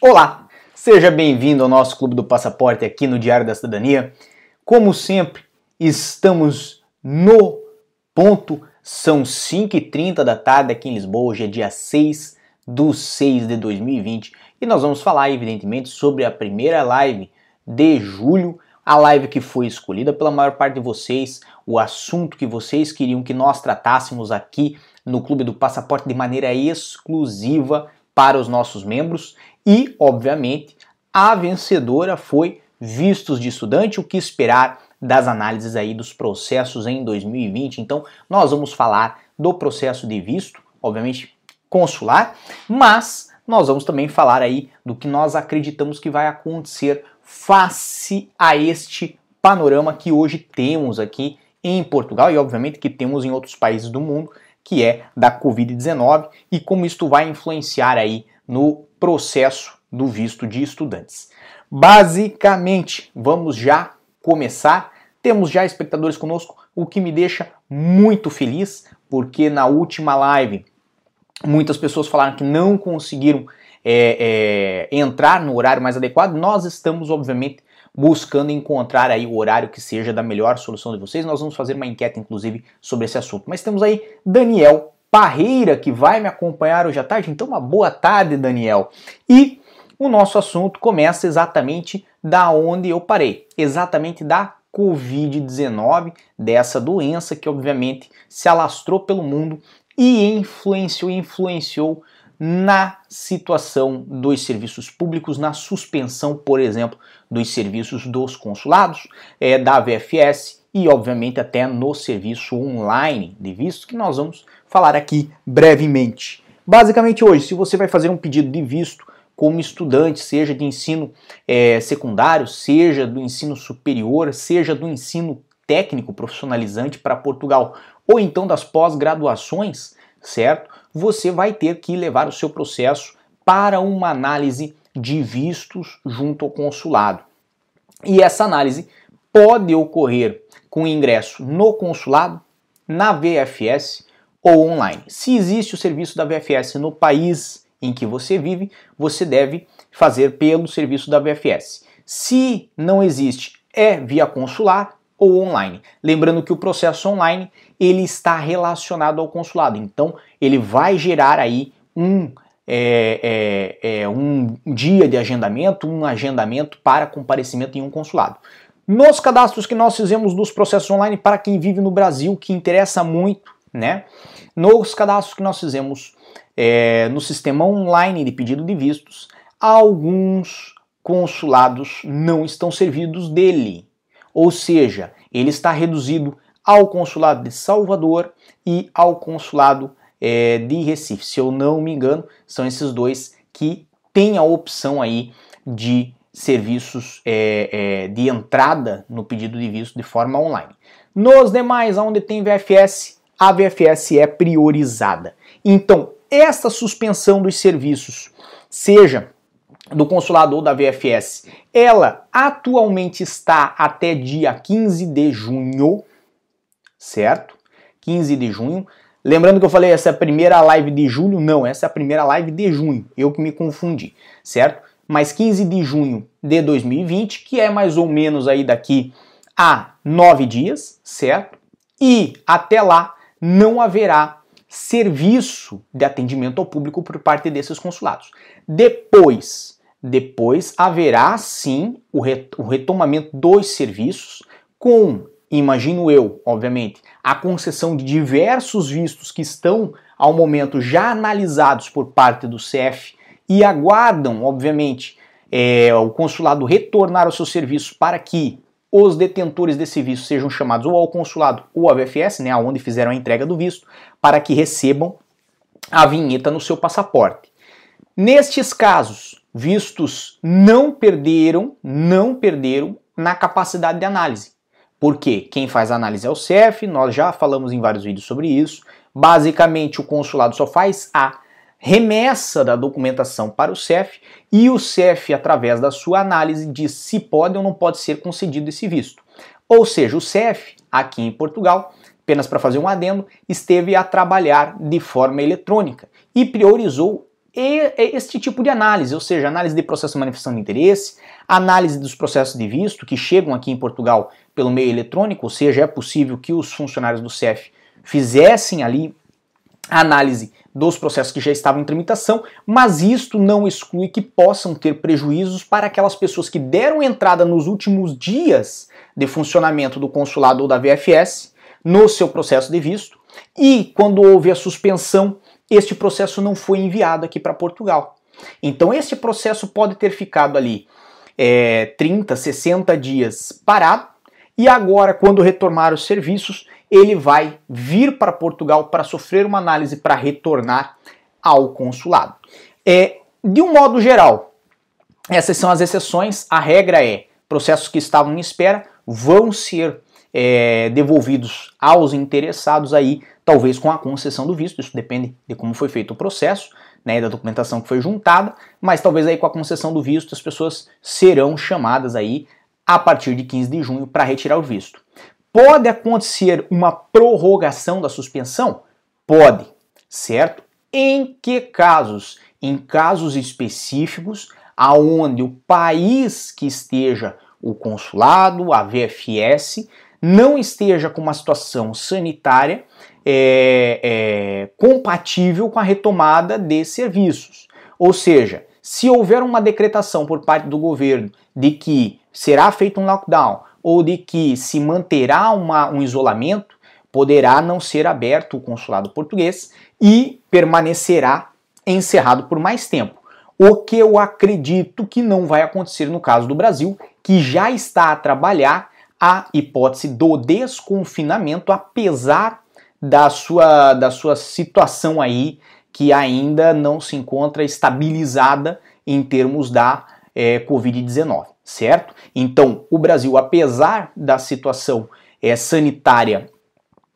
Olá, seja bem-vindo ao nosso Clube do Passaporte aqui no Diário da Cidadania. Como sempre, estamos no ponto, são 5h30 da tarde aqui em Lisboa, hoje é dia 6 do 6 de 2020 e nós vamos falar, evidentemente, sobre a primeira live de julho, a live que foi escolhida pela maior parte de vocês, o assunto que vocês queriam que nós tratássemos aqui no Clube do Passaporte de maneira exclusiva para os nossos membros e, obviamente, a vencedora foi vistos de estudante, o que esperar das análises aí dos processos em 2020. Então, nós vamos falar do processo de visto, obviamente consular, mas nós vamos também falar aí do que nós acreditamos que vai acontecer face a este panorama que hoje temos aqui em Portugal e obviamente que temos em outros países do mundo, que é da COVID-19 e como isto vai influenciar aí no processo do visto de estudantes. Basicamente, vamos já começar. Temos já espectadores conosco, o que me deixa muito feliz, porque na última live muitas pessoas falaram que não conseguiram é, é, entrar no horário mais adequado. Nós estamos, obviamente, buscando encontrar aí o horário que seja da melhor solução de vocês. Nós vamos fazer uma enquete, inclusive, sobre esse assunto. Mas temos aí Daniel Parreira, que vai me acompanhar hoje à tarde. Então, uma boa tarde, Daniel. E o nosso assunto começa exatamente da onde eu parei, exatamente da Covid-19, dessa doença que obviamente se alastrou pelo mundo e influenciou, influenciou na situação dos serviços públicos, na suspensão, por exemplo, dos serviços dos consulados, é, da VFS e, obviamente, até no serviço online de visto, que nós vamos falar aqui brevemente. Basicamente, hoje, se você vai fazer um pedido de visto como estudante, seja de ensino é, secundário, seja do ensino superior, seja do ensino técnico profissionalizante para Portugal, ou então das pós-graduações, certo? Você vai ter que levar o seu processo para uma análise de vistos junto ao consulado. E essa análise pode ocorrer com ingresso no consulado, na VFS ou online. Se existe o serviço da VFS no país em que você vive, você deve fazer pelo serviço da VFS. Se não existe, é via consular ou online. Lembrando que o processo online ele está relacionado ao consulado, então ele vai gerar aí um é, é, é, um dia de agendamento, um agendamento para comparecimento em um consulado. Nos cadastros que nós fizemos dos processos online para quem vive no Brasil, que interessa muito, né? Nos cadastros que nós fizemos é, no sistema online de pedido de vistos, alguns consulados não estão servidos dele. Ou seja, ele está reduzido ao consulado de Salvador e ao consulado é, de Recife. Se eu não me engano, são esses dois que têm a opção aí de serviços é, é, de entrada no pedido de visto de forma online. Nos demais, onde tem VFS, a VFS é priorizada. Então, esta suspensão dos serviços, seja do consulado ou da VFS, ela atualmente está até dia 15 de junho, certo? 15 de junho. Lembrando que eu falei essa é a primeira live de julho, não, essa é a primeira live de junho, eu que me confundi, certo? Mas 15 de junho de 2020, que é mais ou menos aí daqui a nove dias, certo? E até lá não haverá serviço de atendimento ao público por parte desses consulados. Depois, depois haverá sim o retomamento dos serviços com, imagino eu, obviamente, a concessão de diversos vistos que estão ao momento já analisados por parte do CEF e aguardam, obviamente, é, o consulado retornar ao seu serviço para que os detentores desse visto sejam chamados ou ao consulado ou à VFS, né, aonde fizeram a entrega do visto, para que recebam a vinheta no seu passaporte. Nestes casos, vistos não perderam, não perderam na capacidade de análise. Porque quem faz a análise é o CEF, nós já falamos em vários vídeos sobre isso. Basicamente, o consulado só faz a remessa da documentação para o CEF e o CEF, através da sua análise, diz se pode ou não pode ser concedido esse visto. Ou seja, o CEF, aqui em Portugal, apenas para fazer um adendo, esteve a trabalhar de forma eletrônica e priorizou este tipo de análise, ou seja, análise de processo de manifestação de interesse, análise dos processos de visto que chegam aqui em Portugal pelo meio eletrônico, ou seja, é possível que os funcionários do CEF fizessem ali análise dos processos que já estavam em tramitação, mas isto não exclui que possam ter prejuízos para aquelas pessoas que deram entrada nos últimos dias de funcionamento do consulado ou da VFS no seu processo de visto e quando houve a suspensão, este processo não foi enviado aqui para Portugal. Então, esse processo pode ter ficado ali é, 30, 60 dias parado e agora, quando retomar os serviços, ele vai vir para Portugal para sofrer uma análise para retornar ao consulado. É, de um modo geral, essas são as exceções. A regra é: processos que estavam em espera vão ser é, devolvidos aos interessados aí, talvez com a concessão do visto. Isso depende de como foi feito o processo, né, da documentação que foi juntada, mas talvez aí com a concessão do visto as pessoas serão chamadas aí a partir de 15 de junho para retirar o visto. Pode acontecer uma prorrogação da suspensão? Pode, certo? Em que casos? Em casos específicos, aonde o país que esteja o consulado, a VFS, não esteja com uma situação sanitária é, é, compatível com a retomada de serviços. Ou seja, se houver uma decretação por parte do governo de que será feito um lockdown ou de que se manterá uma, um isolamento, poderá não ser aberto o consulado português e permanecerá encerrado por mais tempo. O que eu acredito que não vai acontecer no caso do Brasil, que já está a trabalhar a hipótese do desconfinamento, apesar da sua, da sua situação aí que ainda não se encontra estabilizada em termos da é, Covid-19 certo? Então, o Brasil, apesar da situação é, sanitária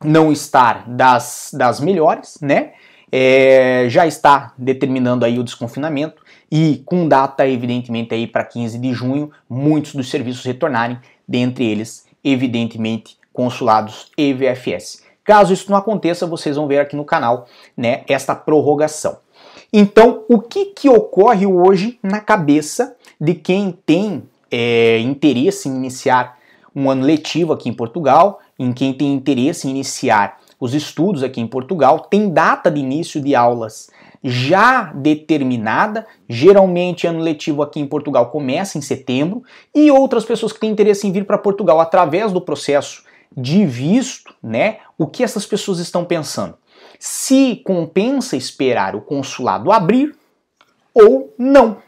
não estar das, das melhores, né? É, já está determinando aí o desconfinamento e com data, evidentemente, aí para 15 de junho, muitos dos serviços retornarem, dentre eles, evidentemente, consulados e VFS. Caso isso não aconteça, vocês vão ver aqui no canal, né, esta prorrogação. Então, o que, que ocorre hoje na cabeça de quem tem é, interesse em iniciar um ano letivo aqui em Portugal, em quem tem interesse em iniciar os estudos aqui em Portugal, tem data de início de aulas já determinada. Geralmente, ano letivo aqui em Portugal começa em setembro, e outras pessoas que têm interesse em vir para Portugal através do processo de visto, né? O que essas pessoas estão pensando? Se compensa esperar o consulado abrir ou não.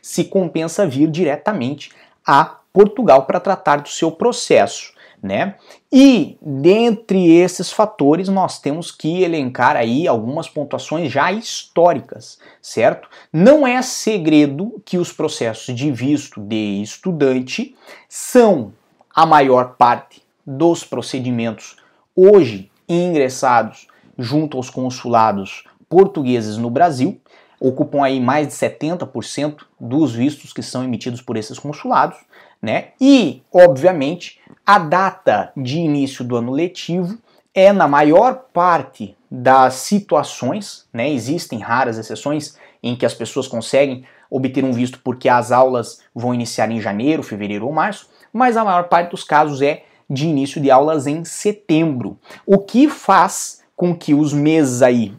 Se compensa vir diretamente a Portugal para tratar do seu processo. Né? E dentre esses fatores nós temos que elencar aí algumas pontuações já históricas, certo? Não é segredo que os processos de visto de estudante são a maior parte dos procedimentos hoje ingressados junto aos consulados portugueses no Brasil, ocupam aí mais de 70% dos vistos que são emitidos por esses consulados, né? E, obviamente, a data de início do ano letivo é na maior parte das situações, né? Existem raras exceções em que as pessoas conseguem obter um visto porque as aulas vão iniciar em janeiro, fevereiro ou março, mas a maior parte dos casos é de início de aulas em setembro, o que faz com que os meses aí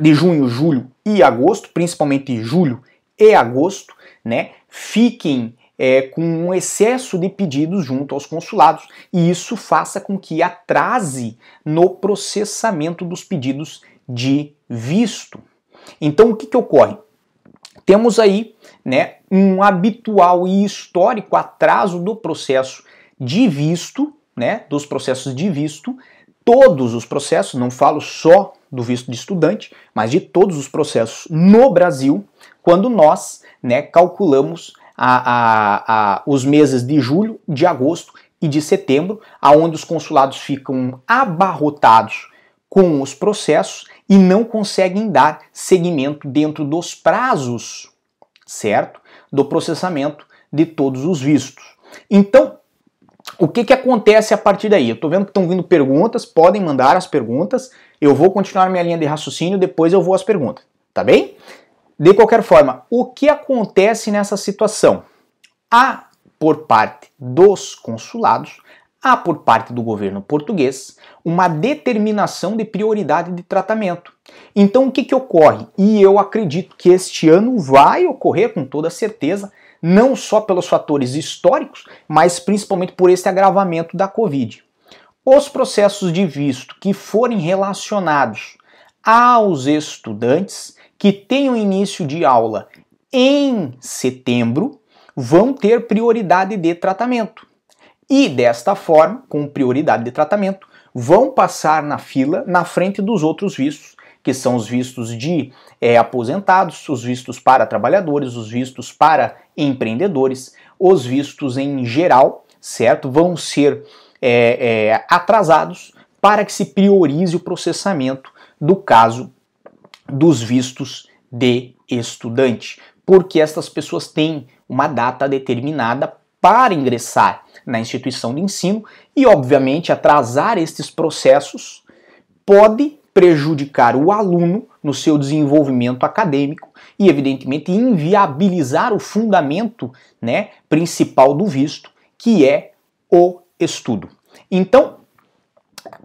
de junho, julho e agosto, principalmente julho e agosto, né, fiquem é, com um excesso de pedidos junto aos consulados e isso faça com que atrase no processamento dos pedidos de visto. Então, o que, que ocorre? Temos aí né, um habitual e histórico atraso do processo de visto, né, dos processos de visto, todos os processos, não falo só do visto de estudante, mas de todos os processos no Brasil, quando nós né, calculamos a, a, a, os meses de julho, de agosto e de setembro, aonde os consulados ficam abarrotados com os processos e não conseguem dar seguimento dentro dos prazos, certo? Do processamento de todos os vistos. Então, o que, que acontece a partir daí? Eu estou vendo que estão vindo perguntas, podem mandar as perguntas. Eu vou continuar minha linha de raciocínio, depois eu vou às perguntas, tá bem? De qualquer forma, o que acontece nessa situação? Há, por parte dos consulados, há por parte do governo português uma determinação de prioridade de tratamento. Então o que, que ocorre? E eu acredito que este ano vai ocorrer com toda certeza, não só pelos fatores históricos, mas principalmente por esse agravamento da Covid. Os processos de visto que forem relacionados aos estudantes que tenham início de aula em setembro vão ter prioridade de tratamento. E desta forma, com prioridade de tratamento, vão passar na fila na frente dos outros vistos, que são os vistos de é, aposentados, os vistos para trabalhadores, os vistos para empreendedores, os vistos em geral, certo? Vão ser é, é, atrasados para que se priorize o processamento do caso dos vistos de estudante, porque estas pessoas têm uma data determinada para ingressar na instituição de ensino e, obviamente, atrasar estes processos pode prejudicar o aluno no seu desenvolvimento acadêmico e, evidentemente, inviabilizar o fundamento né, principal do visto, que é o estudo. Então,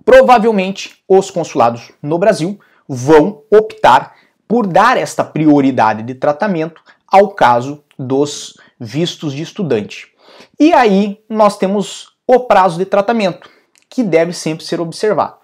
provavelmente, os consulados no Brasil vão optar por dar esta prioridade de tratamento ao caso dos vistos de estudante. E aí nós temos o prazo de tratamento, que deve sempre ser observado.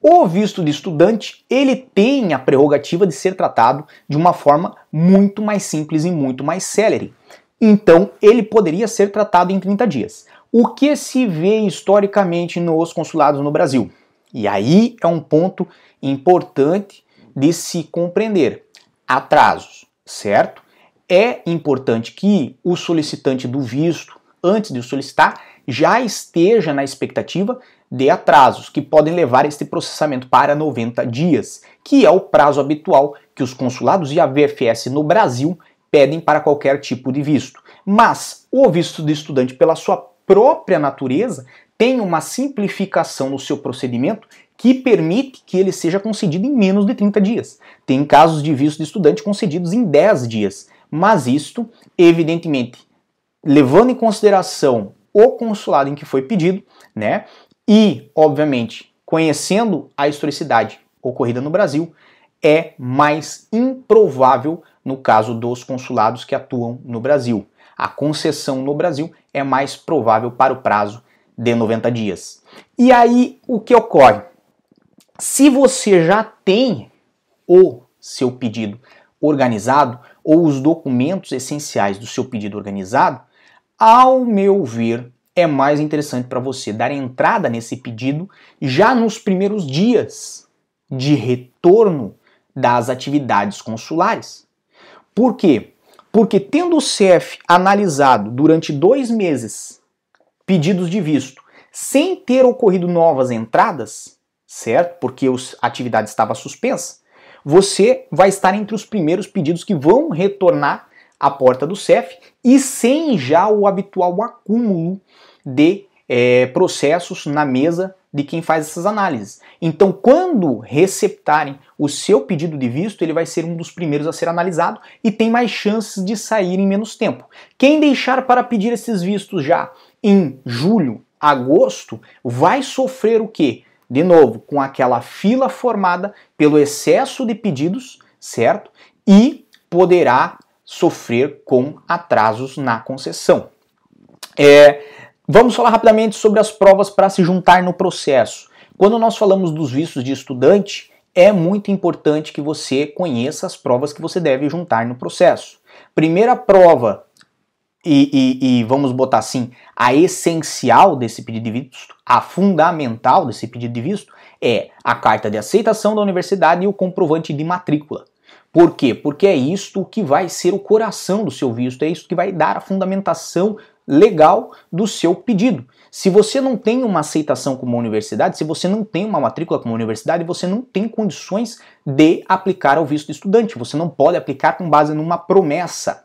O visto de estudante, ele tem a prerrogativa de ser tratado de uma forma muito mais simples e muito mais célere. Então, ele poderia ser tratado em 30 dias. O que se vê historicamente nos consulados no Brasil? E aí é um ponto importante de se compreender. Atrasos, certo? É importante que o solicitante do visto, antes de solicitar, já esteja na expectativa de atrasos, que podem levar este processamento para 90 dias, que é o prazo habitual que os consulados e a VFS no Brasil pedem para qualquer tipo de visto. Mas o visto de estudante, pela sua própria natureza, tem uma simplificação no seu procedimento que permite que ele seja concedido em menos de 30 dias. Tem casos de visto de estudante concedidos em 10 dias, mas isto, evidentemente, levando em consideração o consulado em que foi pedido, né? E, obviamente, conhecendo a historicidade ocorrida no Brasil, é mais improvável no caso dos consulados que atuam no Brasil. A concessão no Brasil é mais provável para o prazo de 90 dias. E aí o que ocorre? Se você já tem o seu pedido organizado ou os documentos essenciais do seu pedido organizado, ao meu ver, é mais interessante para você dar entrada nesse pedido já nos primeiros dias de retorno das atividades consulares. Por quê? Porque tendo o CEF analisado durante dois meses pedidos de visto sem ter ocorrido novas entradas, certo? Porque a atividade estava suspensa, você vai estar entre os primeiros pedidos que vão retornar à porta do CEF e sem já o habitual acúmulo de é, processos na mesa de quem faz essas análises. Então, quando receptarem o seu pedido de visto, ele vai ser um dos primeiros a ser analisado e tem mais chances de sair em menos tempo. Quem deixar para pedir esses vistos já em julho, agosto, vai sofrer o quê? De novo, com aquela fila formada pelo excesso de pedidos, certo? E poderá sofrer com atrasos na concessão. É, vamos falar rapidamente sobre as provas para se juntar no processo. Quando nós falamos dos vistos de estudante, é muito importante que você conheça as provas que você deve juntar no processo. Primeira prova, e, e, e, vamos botar assim, a essencial desse pedido de visto, a fundamental desse pedido de visto, é a carta de aceitação da universidade e o comprovante de matrícula. Por quê? Porque é isto que vai ser o coração do seu visto, é isso que vai dar a fundamentação legal do seu pedido. Se você não tem uma aceitação como universidade, se você não tem uma matrícula como universidade, você não tem condições de aplicar ao visto de estudante. Você não pode aplicar com base numa promessa.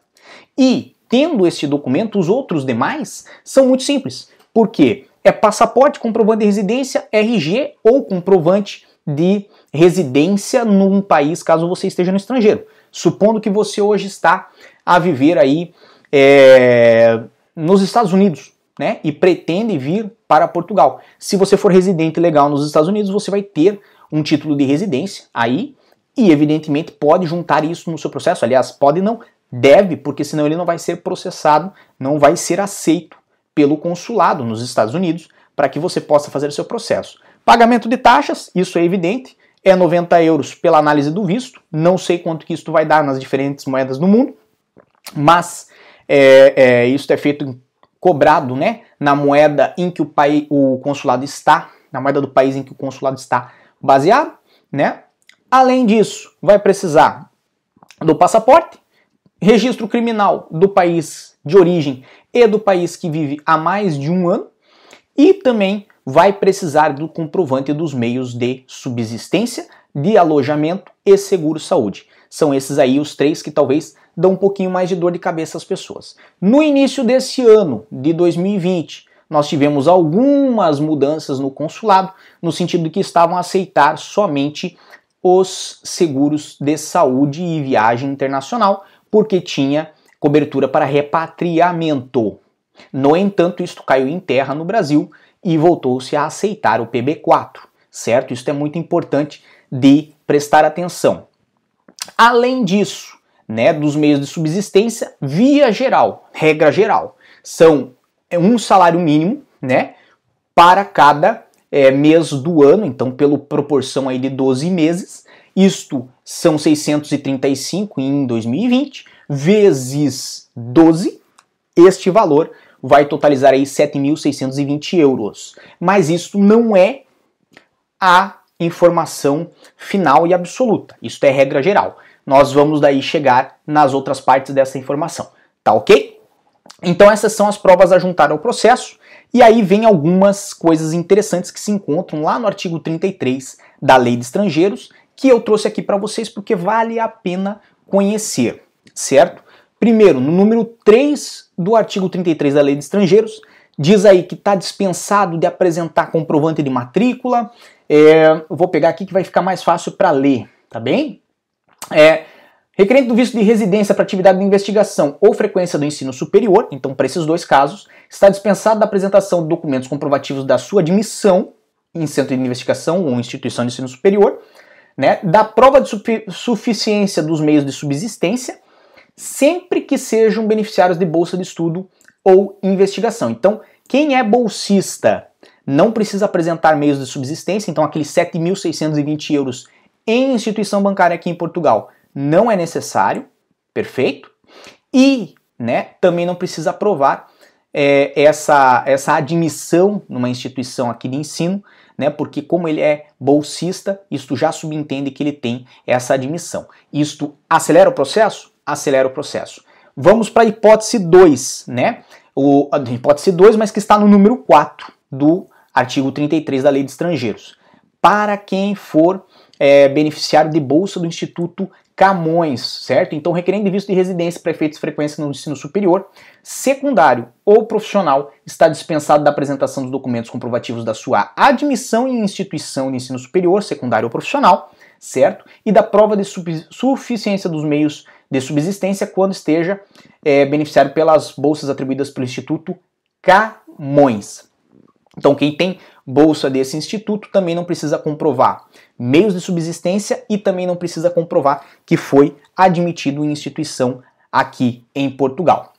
E, tendo este documento, os outros demais são muito simples. Por quê? É passaporte, comprovante de residência, RG ou comprovante de residência num país caso você esteja no estrangeiro. Supondo que você hoje está a viver aí é, nos Estados Unidos, né? E pretende vir para Portugal. Se você for residente legal nos Estados Unidos, você vai ter um título de residência aí e, evidentemente, pode juntar isso no seu processo. Aliás, pode não, deve, porque senão ele não vai ser processado, não vai ser aceito pelo consulado nos Estados Unidos para que você possa fazer o seu processo. Pagamento de taxas, isso é evidente, é 90 euros pela análise do visto. Não sei quanto que isso vai dar nas diferentes moedas do mundo, mas é, é, isso é feito cobrado, né, na moeda em que o, o consulado está, na moeda do país em que o consulado está baseado, né? Além disso, vai precisar do passaporte, registro criminal do país de origem e do país que vive há mais de um ano, e também vai precisar do comprovante dos meios de subsistência, de alojamento e seguro-saúde. São esses aí os três que talvez dão um pouquinho mais de dor de cabeça às pessoas. No início desse ano, de 2020, nós tivemos algumas mudanças no consulado, no sentido de que estavam a aceitar somente os seguros de saúde e viagem internacional, porque tinha cobertura para repatriamento. No entanto, isto caiu em terra no Brasil e voltou-se a aceitar o PB4, certo? Isso é muito importante de prestar atenção. Além disso, né, dos meios de subsistência, via geral, regra geral, são é, um salário mínimo, né, para cada é, mês do ano, então pela proporção aí de 12 meses, isto são 635 em 2020, vezes 12, este valor vai totalizar aí 7.620 euros. Mas isso não é a informação final e absoluta. Isso é regra geral. Nós vamos daí chegar nas outras partes dessa informação. Tá ok? Então essas são as provas a juntar ao processo. E aí vem algumas coisas interessantes que se encontram lá no artigo 33 da Lei de Estrangeiros, que eu trouxe aqui para vocês porque vale a pena conhecer, certo? Primeiro, no número 3 do artigo 33 da Lei de Estrangeiros, diz aí que está dispensado de apresentar comprovante de matrícula. É, vou pegar aqui que vai ficar mais fácil para ler, tá bem? É, requerente do visto de residência para atividade de investigação ou frequência do ensino superior, então para esses dois casos, está dispensado da apresentação de documentos comprovativos da sua admissão em centro de investigação ou instituição de ensino superior, né, da prova de suficiência dos meios de subsistência sempre que sejam beneficiários de bolsa de estudo ou investigação. Então, quem é bolsista não precisa apresentar meios de subsistência, então aqueles 7.620 euros em instituição bancária aqui em Portugal não é necessário, perfeito? E né, também não precisa aprovar é, essa, essa admissão numa instituição aqui de ensino, né, porque como ele é bolsista, isto já subentende que ele tem essa admissão. Isto acelera o processo? acelera o processo. Vamos para a hipótese 2, né? O, a hipótese 2, mas que está no número 4 do artigo 33 da Lei de Estrangeiros. Para quem for é, beneficiário de bolsa do Instituto Camões, certo? Então, requerendo visto de residência para efeitos de frequência no ensino superior, secundário ou profissional, está dispensado da apresentação dos documentos comprovativos da sua admissão em instituição de ensino superior, secundário ou profissional, certo? E da prova de suficiência dos meios de subsistência quando esteja é, beneficiado pelas bolsas atribuídas pelo Instituto Camões. Então, quem tem bolsa desse instituto também não precisa comprovar meios de subsistência e também não precisa comprovar que foi admitido em instituição aqui em Portugal.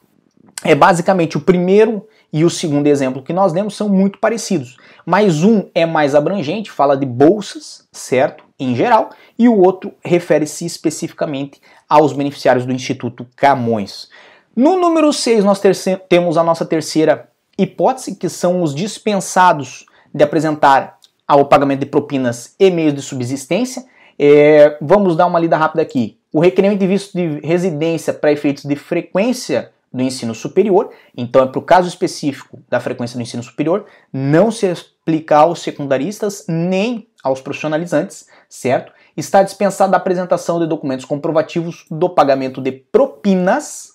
É basicamente o primeiro e o segundo exemplo que nós demos são muito parecidos, mas um é mais abrangente, fala de bolsas, certo? Em geral, e o outro refere-se especificamente aos beneficiários do Instituto Camões. No número 6, nós temos a nossa terceira hipótese, que são os dispensados de apresentar ao pagamento de propinas e meios de subsistência. É, vamos dar uma lida rápida aqui. O requerimento de visto de residência para efeitos de frequência do ensino superior, então é para o caso específico da frequência do ensino superior, não se aplica aos secundaristas nem aos profissionalizantes, certo? Está dispensada a apresentação de documentos comprovativos do pagamento de propinas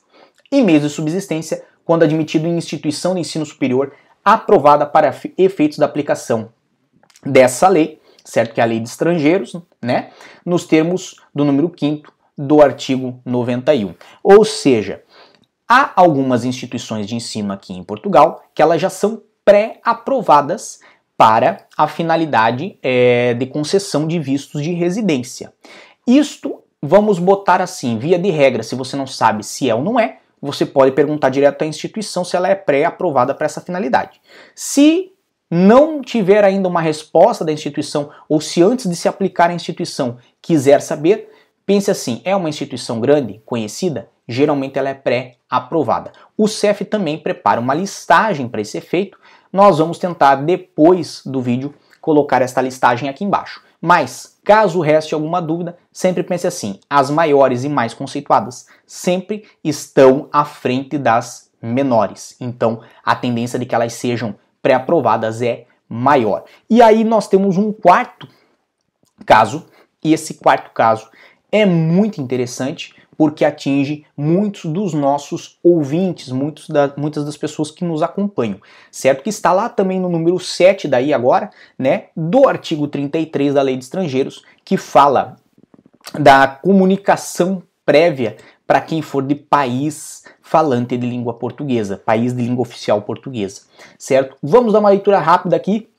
e meios de subsistência quando admitido em instituição de ensino superior aprovada para efeitos da aplicação dessa lei, certo? Que é a lei de estrangeiros, né? Nos termos do número 5 do artigo 91. Ou seja, há algumas instituições de ensino aqui em Portugal que elas já são pré-aprovadas para a finalidade é, de concessão de vistos de residência. Isto vamos botar assim, via de regra, se você não sabe se é ou não é, você pode perguntar direto à instituição se ela é pré-aprovada para essa finalidade. Se não tiver ainda uma resposta da instituição, ou se antes de se aplicar à instituição quiser saber, pense assim: é uma instituição grande, conhecida? Geralmente ela é pré-aprovada. O CEF também prepara uma listagem para esse efeito. Nós vamos tentar, depois do vídeo, colocar esta listagem aqui embaixo. Mas, caso reste alguma dúvida, sempre pense assim: as maiores e mais conceituadas sempre estão à frente das menores. Então, a tendência de que elas sejam pré-aprovadas é maior. E aí nós temos um quarto caso, e esse quarto caso é muito interessante porque atinge muitos dos nossos ouvintes, muitos da, muitas das pessoas que nos acompanham, certo? Que está lá também no número 7 daí agora, né, do artigo 33 da Lei de Estrangeiros, que fala da comunicação prévia para quem for de país falante de língua portuguesa, país de língua oficial portuguesa, certo? Vamos dar uma leitura rápida aqui.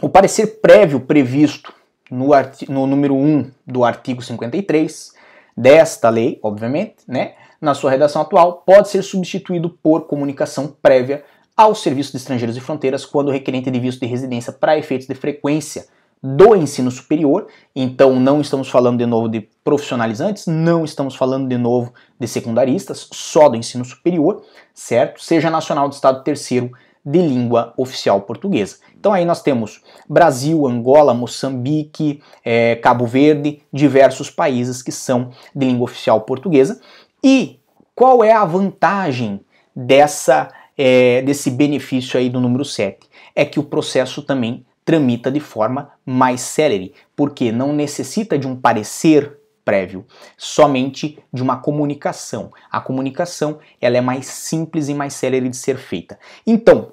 O parecer prévio previsto no, no número 1 do artigo 53 desta lei, obviamente, né, na sua redação atual, pode ser substituído por comunicação prévia ao Serviço de Estrangeiros e Fronteiras quando o requerente de visto de residência para efeitos de frequência do ensino superior, então não estamos falando de novo de profissionalizantes, não estamos falando de novo de secundaristas, só do ensino superior, certo? Seja nacional do estado terceiro de língua oficial portuguesa. Então aí nós temos Brasil, Angola, Moçambique, é, Cabo Verde, diversos países que são de língua oficial portuguesa. E qual é a vantagem dessa é, desse benefício aí do número 7? É que o processo também tramita de forma mais célere, porque não necessita de um parecer prévio, somente de uma comunicação. A comunicação ela é mais simples e mais célere de ser feita. Então,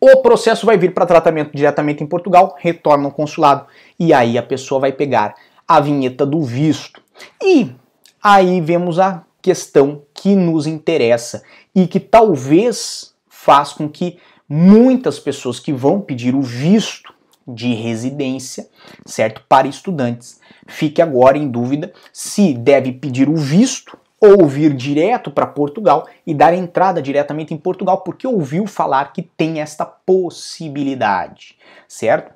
o processo vai vir para tratamento diretamente em Portugal, retorna ao consulado e aí a pessoa vai pegar a vinheta do visto. E aí vemos a questão que nos interessa e que talvez faz com que muitas pessoas que vão pedir o visto de residência, certo? Para estudantes. Fique agora em dúvida se deve pedir o visto ou vir direto para Portugal e dar entrada diretamente em Portugal, porque ouviu falar que tem esta possibilidade, certo?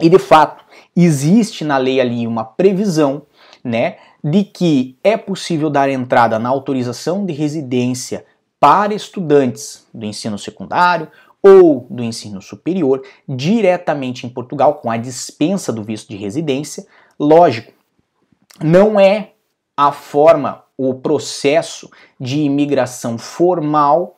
E de fato, existe na lei ali uma previsão, né, de que é possível dar entrada na autorização de residência para estudantes do ensino secundário ou do ensino superior diretamente em Portugal com a dispensa do visto de residência. Lógico, não é a forma, o processo de imigração formal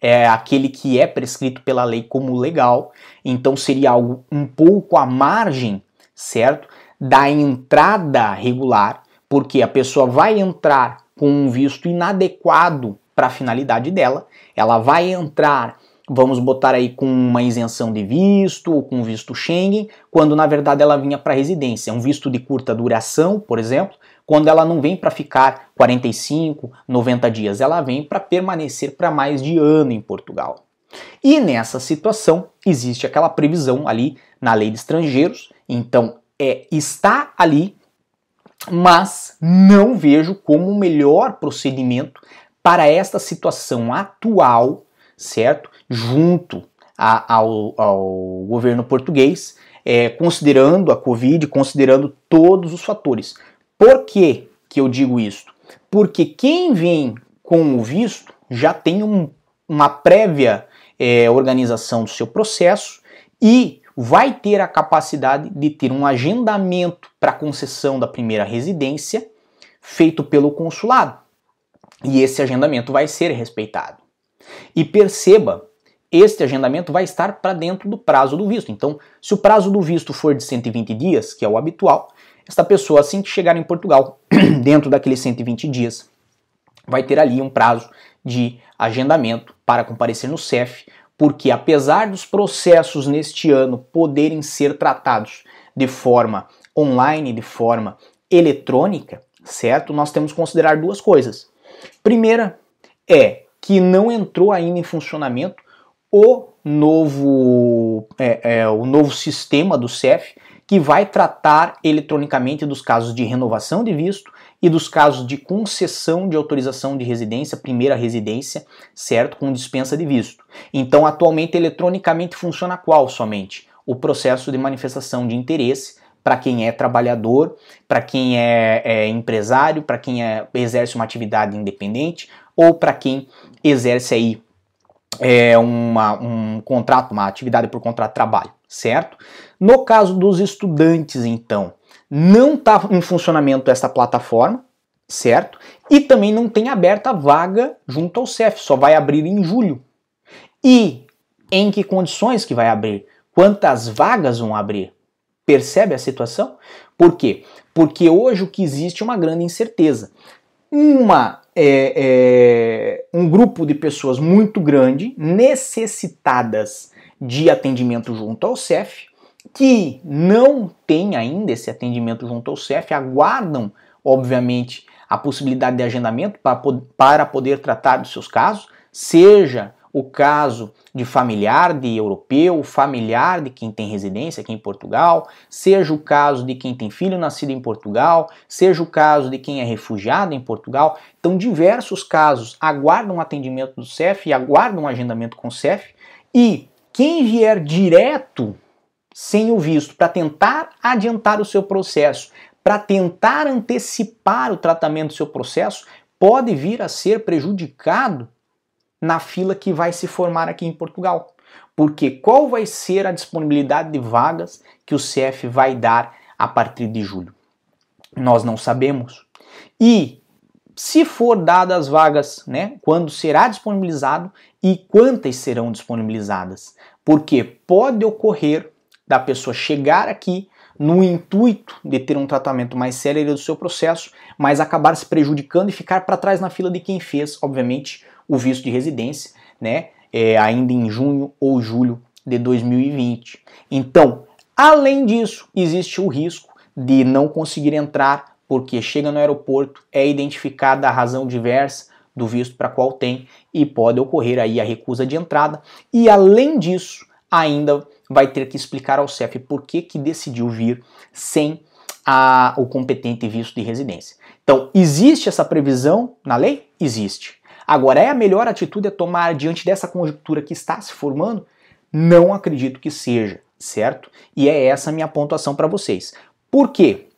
é aquele que é prescrito pela lei como legal, então seria algo um pouco à margem, certo? Da entrada regular, porque a pessoa vai entrar com um visto inadequado para a finalidade dela, ela vai entrar vamos botar aí com uma isenção de visto ou com visto Schengen, quando na verdade ela vinha para residência, um visto de curta duração, por exemplo, quando ela não vem para ficar 45, 90 dias, ela vem para permanecer para mais de ano em Portugal. E nessa situação existe aquela previsão ali na lei de estrangeiros, então é está ali, mas não vejo como o melhor procedimento para esta situação atual, certo? Junto a, ao, ao, governo português, é, considerando a Covid, considerando todos os fatores. Por que, que eu digo isso? Porque quem vem com o visto já tem um, uma prévia é, organização do seu processo e vai ter a capacidade de ter um agendamento para concessão da primeira residência feito pelo consulado. E esse agendamento vai ser respeitado. E perceba, este agendamento vai estar para dentro do prazo do visto. Então, se o prazo do visto for de 120 dias, que é o habitual, esta pessoa, assim que chegar em Portugal, dentro daqueles 120 dias, vai ter ali um prazo de agendamento para comparecer no CEF, porque apesar dos processos neste ano poderem ser tratados de forma online, de forma eletrônica, certo? Nós temos que considerar duas coisas. Primeira é que não entrou ainda em funcionamento o novo, é, é, o novo sistema do CEF que vai tratar eletronicamente dos casos de renovação de visto e dos casos de concessão de autorização de residência, primeira residência, certo? Com dispensa de visto. Então, atualmente, eletronicamente funciona qual somente? O processo de manifestação de interesse para quem é trabalhador, para quem é, é empresário, para quem é, exerce uma atividade independente ou para quem exerce aí é, uma, um contrato, uma atividade por contrato de trabalho, certo? No caso dos estudantes, então, não está em funcionamento essa plataforma, certo? E também não tem aberta vaga junto ao CEF, só vai abrir em julho. E em que condições que vai abrir? Quantas vagas vão abrir? Percebe a situação? Por quê? Porque hoje o que existe é uma grande incerteza. Uma, é, é, um grupo de pessoas muito grande necessitadas de atendimento junto ao CEF que não tem ainda esse atendimento junto ao CEF aguardam, obviamente, a possibilidade de agendamento para, para poder tratar dos seus casos, seja o caso de familiar de europeu, familiar de quem tem residência aqui em Portugal, seja o caso de quem tem filho nascido em Portugal, seja o caso de quem é refugiado em Portugal. Então, diversos casos aguardam atendimento do CEF e aguardam agendamento com o CEF. E quem vier direto sem o visto para tentar adiantar o seu processo, para tentar antecipar o tratamento do seu processo, pode vir a ser prejudicado na fila que vai se formar aqui em Portugal. Porque qual vai ser a disponibilidade de vagas que o CF vai dar a partir de julho? Nós não sabemos. E se for dadas as vagas, né, quando será disponibilizado e quantas serão disponibilizadas? Porque pode ocorrer da pessoa chegar aqui no intuito de ter um tratamento mais sério do seu processo, mas acabar se prejudicando e ficar para trás na fila de quem fez, obviamente, o visto de residência, né? É, ainda em junho ou julho de 2020. Então, além disso, existe o risco de não conseguir entrar porque chega no aeroporto, é identificada a razão diversa do visto para qual tem e pode ocorrer aí a recusa de entrada. E além disso, ainda vai ter que explicar ao CEF por que, que decidiu vir sem a, o competente visto de residência. Então, existe essa previsão na lei? Existe. Agora, é a melhor atitude a tomar diante dessa conjuntura que está se formando? Não acredito que seja, certo? E é essa minha pontuação para vocês. Por quê?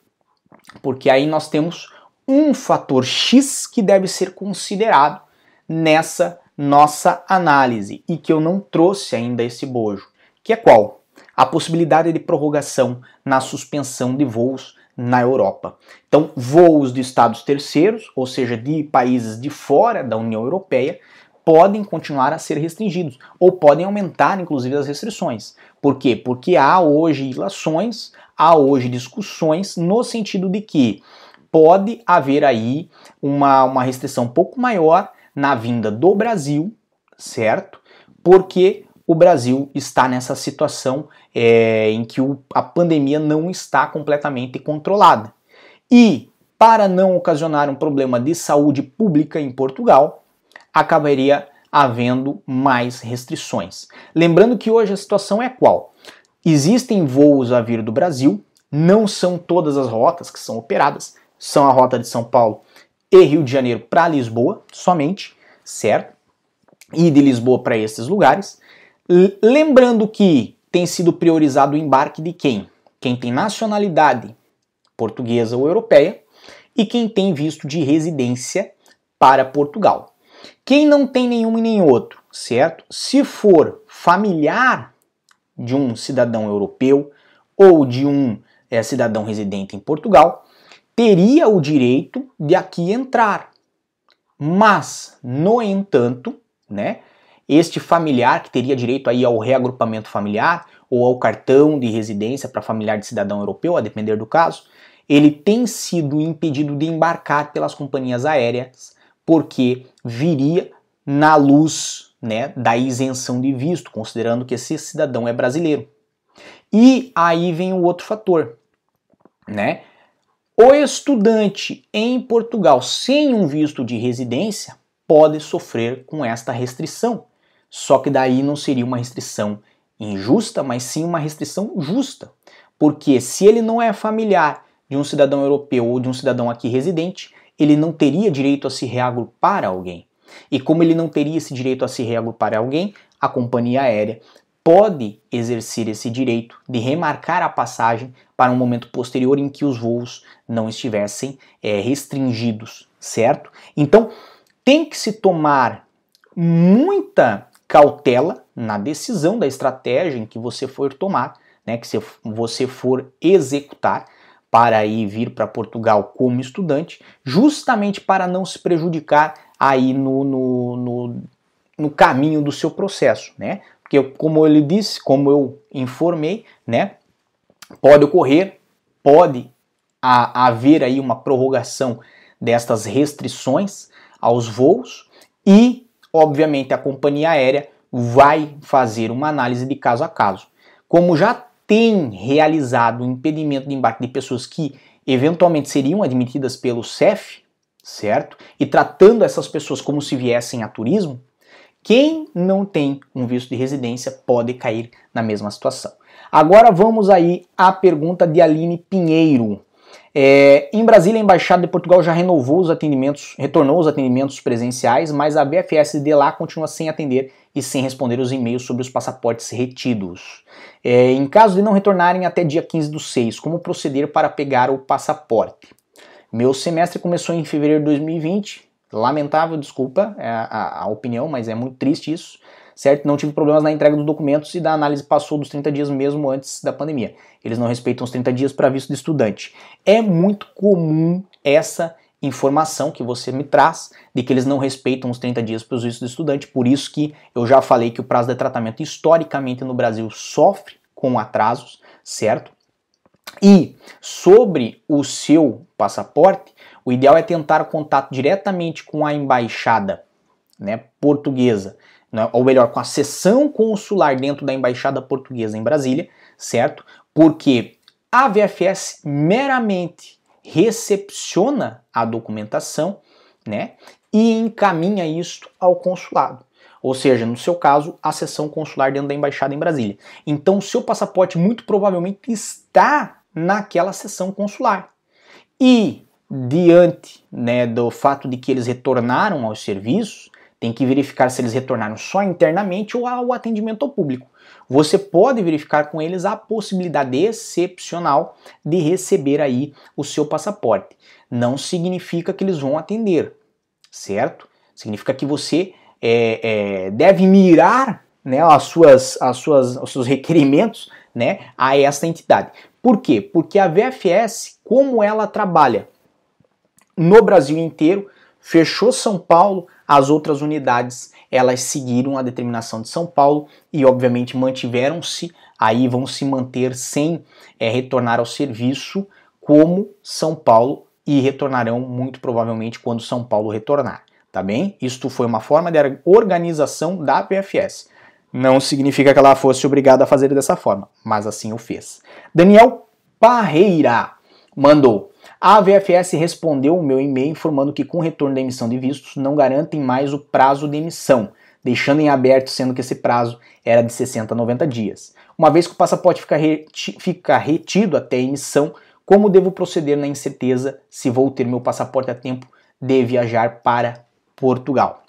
Porque aí nós temos um fator X que deve ser considerado nessa nossa análise e que eu não trouxe ainda esse bojo, que é qual? A possibilidade de prorrogação na suspensão de voos na Europa. Então, voos de estados terceiros, ou seja, de países de fora da União Europeia, podem continuar a ser restringidos ou podem aumentar, inclusive, as restrições. Por quê? Porque há hoje ilações, há hoje discussões no sentido de que pode haver aí uma, uma restrição um pouco maior na vinda do Brasil, certo? Porque o Brasil está nessa situação é, em que o, a pandemia não está completamente controlada. E, para não ocasionar um problema de saúde pública em Portugal, acabaria havendo mais restrições. Lembrando que hoje a situação é qual? Existem voos a vir do Brasil, não são todas as rotas que são operadas, são a rota de São Paulo e Rio de Janeiro para Lisboa somente, certo? E de Lisboa para esses lugares. Lembrando que tem sido priorizado o embarque de quem? Quem tem nacionalidade portuguesa ou europeia e quem tem visto de residência para Portugal. Quem não tem nenhum e nem outro, certo? Se for familiar de um cidadão europeu ou de um é, cidadão residente em Portugal, teria o direito de aqui entrar. Mas, no entanto, né, este familiar que teria direito aí ao reagrupamento familiar ou ao cartão de residência para familiar de cidadão europeu, a depender do caso, ele tem sido impedido de embarcar pelas companhias aéreas porque viria na luz né, da isenção de visto, considerando que esse cidadão é brasileiro. E aí vem o outro fator, né? O estudante em Portugal sem um visto de residência pode sofrer com esta restrição. Só que daí não seria uma restrição injusta, mas sim uma restrição justa. Porque se ele não é familiar de um cidadão europeu ou de um cidadão aqui residente, ele não teria direito a se reagrupar a alguém. E como ele não teria esse direito a se reagrupar a alguém, a companhia aérea pode exercer esse direito de remarcar a passagem para um momento posterior em que os voos não estivessem é, restringidos, certo? Então tem que se tomar muita cautela na decisão da estratégia em que você for tomar, né, que você for executar para ir vir para Portugal como estudante, justamente para não se prejudicar aí no, no, no, no caminho do seu processo, né? Porque como ele disse, como eu informei, né, pode ocorrer, pode a, haver aí uma prorrogação destas restrições aos voos e, obviamente, a companhia aérea vai fazer uma análise de caso a caso. Como já tem realizado o impedimento de embarque de pessoas que eventualmente seriam admitidas pelo CEF, certo? E tratando essas pessoas como se viessem a turismo, quem não tem um visto de residência pode cair na mesma situação. Agora vamos aí à pergunta de Aline Pinheiro. É, em Brasília, a Embaixada de Portugal já renovou os atendimentos, retornou os atendimentos presenciais, mas a BFS de lá continua sem atender e sem responder os e-mails sobre os passaportes retidos. É, em caso de não retornarem até dia 15 do 6, como proceder para pegar o passaporte? Meu semestre começou em fevereiro de 2020, lamentável, desculpa é a, a, opinião, mas é muito triste isso, certo? Não tive problemas na entrega dos documentos e da análise passou dos 30 dias mesmo antes da pandemia. Eles não respeitam os 30 dias para visto de estudante. É muito comum essa informação que você me traz de que eles não respeitam os 30 dias para os vistos de estudante, por isso que eu já falei que o prazo de tratamento historicamente no Brasil sofre com atrasos, certo? E sobre o seu passaporte, o ideal é tentar contato diretamente com a embaixada né, portuguesa, né, ou melhor, com a seção consular dentro da embaixada portuguesa em Brasília, certo? Porque a VFS meramente recepciona a documentação, né, e encaminha isto ao consulado. Ou seja, no seu caso, a seção consular dentro da embaixada em Brasília. Então, o seu passaporte muito provavelmente está naquela seção consular. E diante né, do fato de que eles retornaram aos serviços, tem que verificar se eles retornaram só internamente ou ao atendimento ao público. Você pode verificar com eles a possibilidade excepcional de receber aí o seu passaporte. Não significa que eles vão atender, certo? Significa que você é, é, deve mirar né, as suas, as suas, os seus requerimentos né, a essa entidade. Por quê? Porque a VFS, como ela trabalha no Brasil inteiro, fechou São Paulo, as outras unidades elas seguiram a determinação de São Paulo e obviamente mantiveram-se, aí vão se manter sem é, retornar ao serviço como São Paulo e retornarão muito provavelmente quando São Paulo retornar, tá bem? Isto foi uma forma de organização da PFS. Não significa que ela fosse obrigada a fazer dessa forma, mas assim o fez. Daniel Parreira mandou a VFS respondeu o meu e-mail informando que com o retorno da emissão de vistos não garantem mais o prazo de emissão, deixando em aberto sendo que esse prazo era de 60 a 90 dias. Uma vez que o passaporte fica, reti fica retido até a emissão, como devo proceder na incerteza se vou ter meu passaporte a tempo de viajar para Portugal?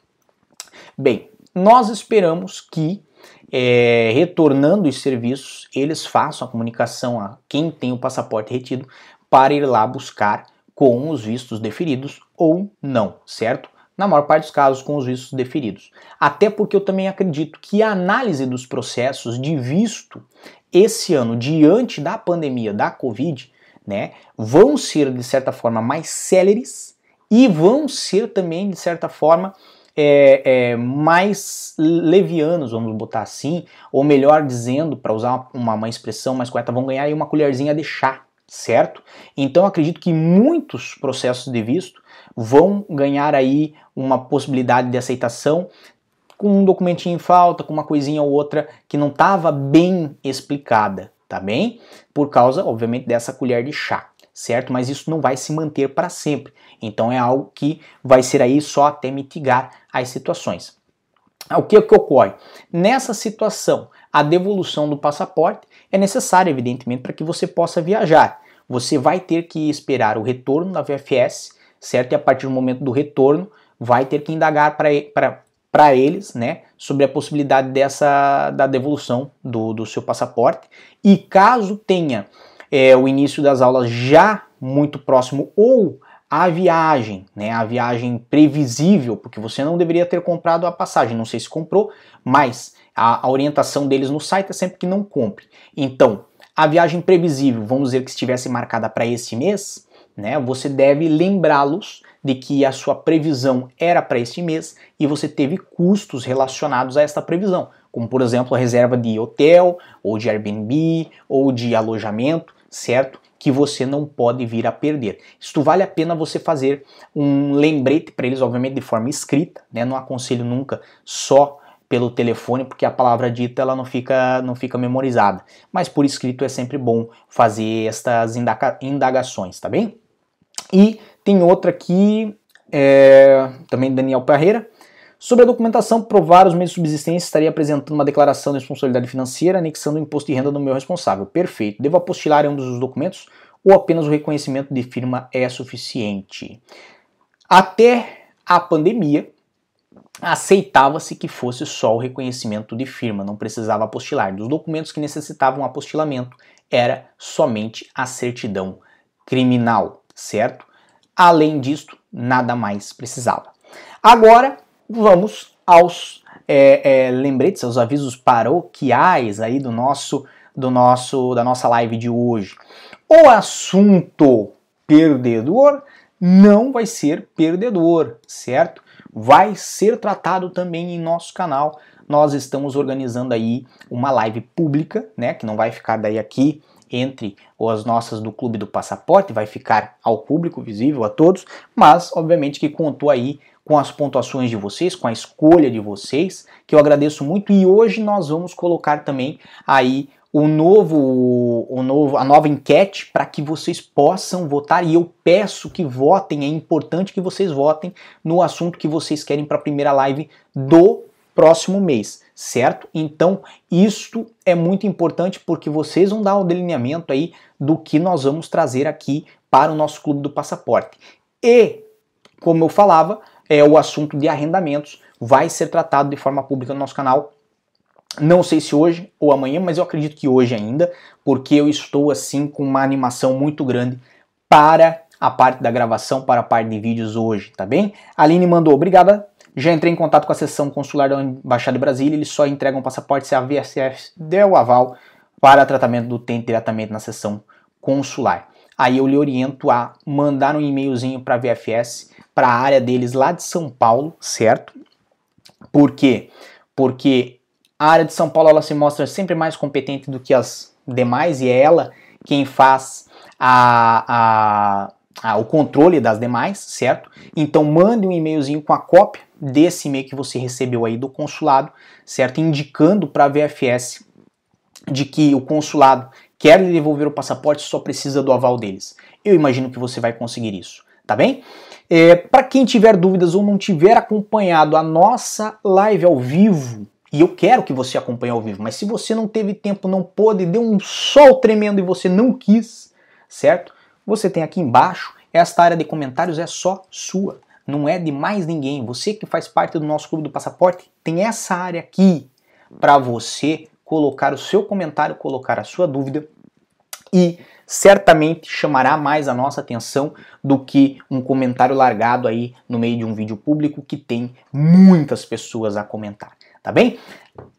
Bem, nós esperamos que é, retornando os serviços, eles façam a comunicação a quem tem o passaporte retido para ir lá buscar com os vistos deferidos ou não, certo? Na maior parte dos casos, com os vistos deferidos. Até porque eu também acredito que a análise dos processos de visto esse ano, diante da pandemia da Covid, né, vão ser de certa forma mais céleres e vão ser também de certa forma é, é, mais levianos, vamos botar assim, ou melhor dizendo, para usar uma, uma expressão mais correta, vão ganhar aí uma colherzinha de chá certo? Então acredito que muitos processos de visto vão ganhar aí uma possibilidade de aceitação com um documentinho em falta, com uma coisinha ou outra que não estava bem explicada, tá bem? Por causa, obviamente, dessa colher de chá, certo? Mas isso não vai se manter para sempre. Então é algo que vai ser aí só até mitigar as situações. O que, que ocorre? Nessa situação, a devolução do passaporte é necessária, evidentemente, para que você possa viajar. Você vai ter que esperar o retorno da VFS, certo? E a partir do momento do retorno, vai ter que indagar para eles, né, sobre a possibilidade dessa da devolução do, do seu passaporte. E caso tenha é, o início das aulas já muito próximo ou a viagem, né, a viagem previsível, porque você não deveria ter comprado a passagem, não sei se comprou, mas a, a orientação deles no site é sempre que não compre. Então, a viagem previsível, vamos dizer que estivesse marcada para esse mês, né, você deve lembrá-los de que a sua previsão era para este mês e você teve custos relacionados a esta previsão, como por exemplo a reserva de hotel, ou de Airbnb, ou de alojamento, certo? Que você não pode vir a perder. Isto vale a pena você fazer um lembrete para eles, obviamente de forma escrita, né? Não aconselho nunca só pelo telefone, porque a palavra dita ela não fica, não fica memorizada. Mas por escrito é sempre bom fazer estas indagações, tá bem? E tem outra aqui, é, também Daniel Parreira. Sobre a documentação, provar os meios de subsistência, estaria apresentando uma declaração de responsabilidade financeira, anexando o imposto de renda do meu responsável. Perfeito. Devo apostilar ambos os documentos ou apenas o reconhecimento de firma é suficiente? Até a pandemia, aceitava-se que fosse só o reconhecimento de firma, não precisava apostilar. Dos documentos que necessitavam apostilamento, era somente a certidão criminal, certo? Além disto, nada mais precisava. Agora, vamos aos é, é, lembretes, aos avisos paroquiais aí do nosso, do nosso, da nossa live de hoje. O assunto perdedor não vai ser perdedor, certo? Vai ser tratado também em nosso canal. Nós estamos organizando aí uma live pública, né, que não vai ficar daí aqui entre as nossas do Clube do Passaporte, vai ficar ao público, visível a todos, mas obviamente que contou aí com as pontuações de vocês, com a escolha de vocês, que eu agradeço muito e hoje nós vamos colocar também aí o novo, o novo, a nova enquete para que vocês possam votar e eu peço que votem, é importante que vocês votem no assunto que vocês querem para a primeira live do próximo mês, certo? Então, isto é muito importante porque vocês vão dar um delineamento aí do que nós vamos trazer aqui para o nosso clube do passaporte. E, como eu falava, é o assunto de arrendamentos vai ser tratado de forma pública no nosso canal. Não sei se hoje ou amanhã, mas eu acredito que hoje ainda, porque eu estou assim com uma animação muito grande para a parte da gravação, para a parte de vídeos hoje, tá bem? A Aline mandou, obrigada já entrei em contato com a seção consular da Embaixada de Brasília, eles só entregam passaporte se a VSF der o aval para tratamento do utente diretamente na seção consular. Aí eu lhe oriento a mandar um e-mailzinho para a VFS, para a área deles lá de São Paulo, certo? Por quê? Porque a área de São Paulo ela se mostra sempre mais competente do que as demais e é ela quem faz a, a ah, o controle das demais, certo? Então mande um e-mailzinho com a cópia desse e-mail que você recebeu aí do consulado, certo? Indicando para a VFS de que o consulado quer lhe devolver o passaporte, só precisa do aval deles. Eu imagino que você vai conseguir isso, tá bem? É, para quem tiver dúvidas ou não tiver acompanhado a nossa live ao vivo, e eu quero que você acompanhe ao vivo, mas se você não teve tempo, não pôde, deu um sol tremendo e você não quis, certo? Você tem aqui embaixo, esta área de comentários é só sua, não é de mais ninguém. Você que faz parte do nosso clube do passaporte, tem essa área aqui para você colocar o seu comentário, colocar a sua dúvida e certamente chamará mais a nossa atenção do que um comentário largado aí no meio de um vídeo público que tem muitas pessoas a comentar, tá bem?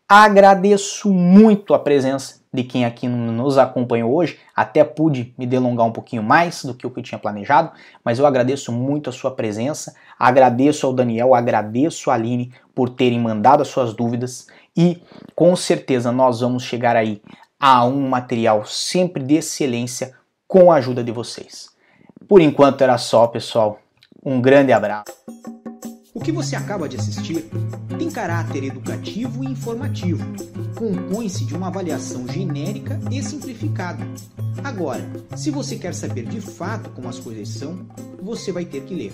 Agradeço muito a presença de quem aqui nos acompanhou hoje. Até pude me delongar um pouquinho mais do que o que eu tinha planejado, mas eu agradeço muito a sua presença, agradeço ao Daniel, agradeço a Aline por terem mandado as suas dúvidas e com certeza nós vamos chegar aí a um material sempre de excelência com a ajuda de vocês. Por enquanto era só, pessoal. Um grande abraço. O que você acaba de assistir tem caráter educativo e informativo. Compõe-se de uma avaliação genérica e simplificada. Agora, se você quer saber de fato como as coisas são, você vai ter que ler.